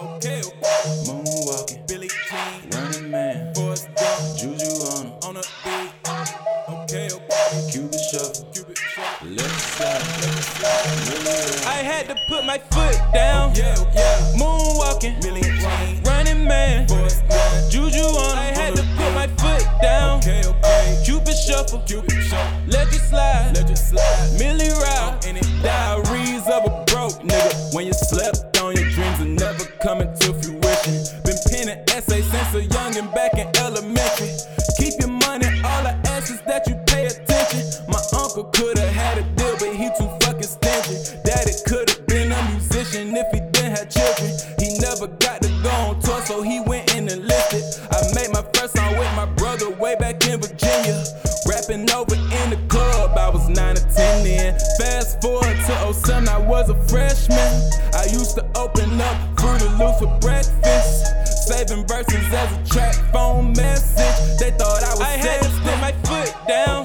Okay, okay. Moonwalking, Billie Jean, running man, Forrest Gump, Juju on him, on a beat. Okay, okay. Cupid shuffle, Cupid shot. left slide, left I had to put my foot down. Yeah, yeah. Moonwalking, Billie Jean, running man. Forrest Gump. Juju on. I had to put my foot down. Okay, okay. Cupid shuffle, Cupid shot. let you slide. Let you slide. Millie it. Diaries of a broke nigga. When you slept since a young and back in elementary. Keep your money, all I ask is that you pay attention. My uncle could've had a deal, but he too fucking stingy. Daddy could've been a musician if he didn't have children. He never got to go on tour, so he went and enlisted. I made my first song with my brother way back in Virginia. Rapping over in the club, I was 9 or 10 then. Fast forward to 07, I was a freshman. I used to open up Fruity Loops for breakfast. Saving verses as a track phone message. They thought I was I had to put my foot down.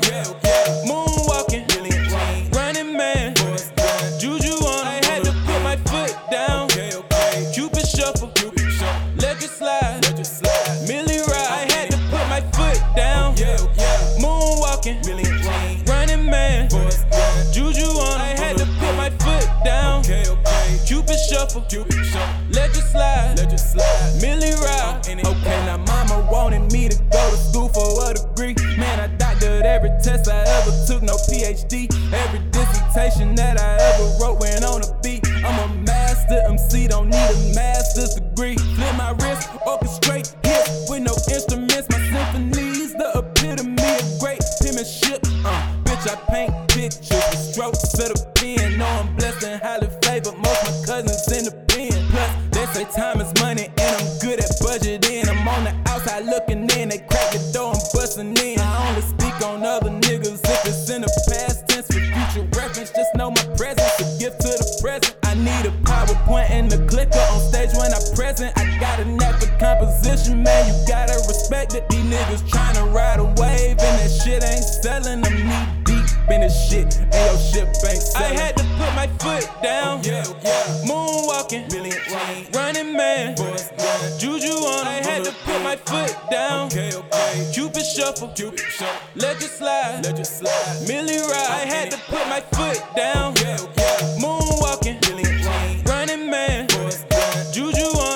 Moonwalking, running man. Juju on, I had to put my foot down. Cupid shuffle, let you slide. Millie ride, I had to put my foot down. Moonwalking, running man. Juju on, I had to put my foot down. Cupid shuffle, slide. Let you slide. Millie ride. It. Okay, now mama wanted me to go to school for a degree. Man, I doctored every test I ever took, no PhD. Every dissertation that I ever wrote went on a beat. I'm a master MC, don't need a master's degree. Flip my wrist, orchestrate hits with no instruments. My symphonies, the epitome of great penmanship. Uh, bitch, I paint pictures with strokes of the pen. Know I'm blessed and highly favored. Most my cousins in the pen. Plus, they say time is money and I'm good at budgeting. I'm on the outside looking in. They crack the door, I'm busting in. I only speak on other niggas if it's in the past tense for future reference. Just know my presence, a gift to the present. I need a PowerPoint and a clicker on stage when I present. I got a knack for composition, man. You gotta respect that these niggas trying to ride a wave and that shit ain't selling. I'm knee deep in this shit and your shit ain't selling. I had to put my foot down. Yeah, yeah. Moonwalking, talking. Running man. Juju on, I had to put my foot down. Cupid shuffle. Let you slide. Millie ride, I had to put my foot down. Moonwalking. Running man. Juju on.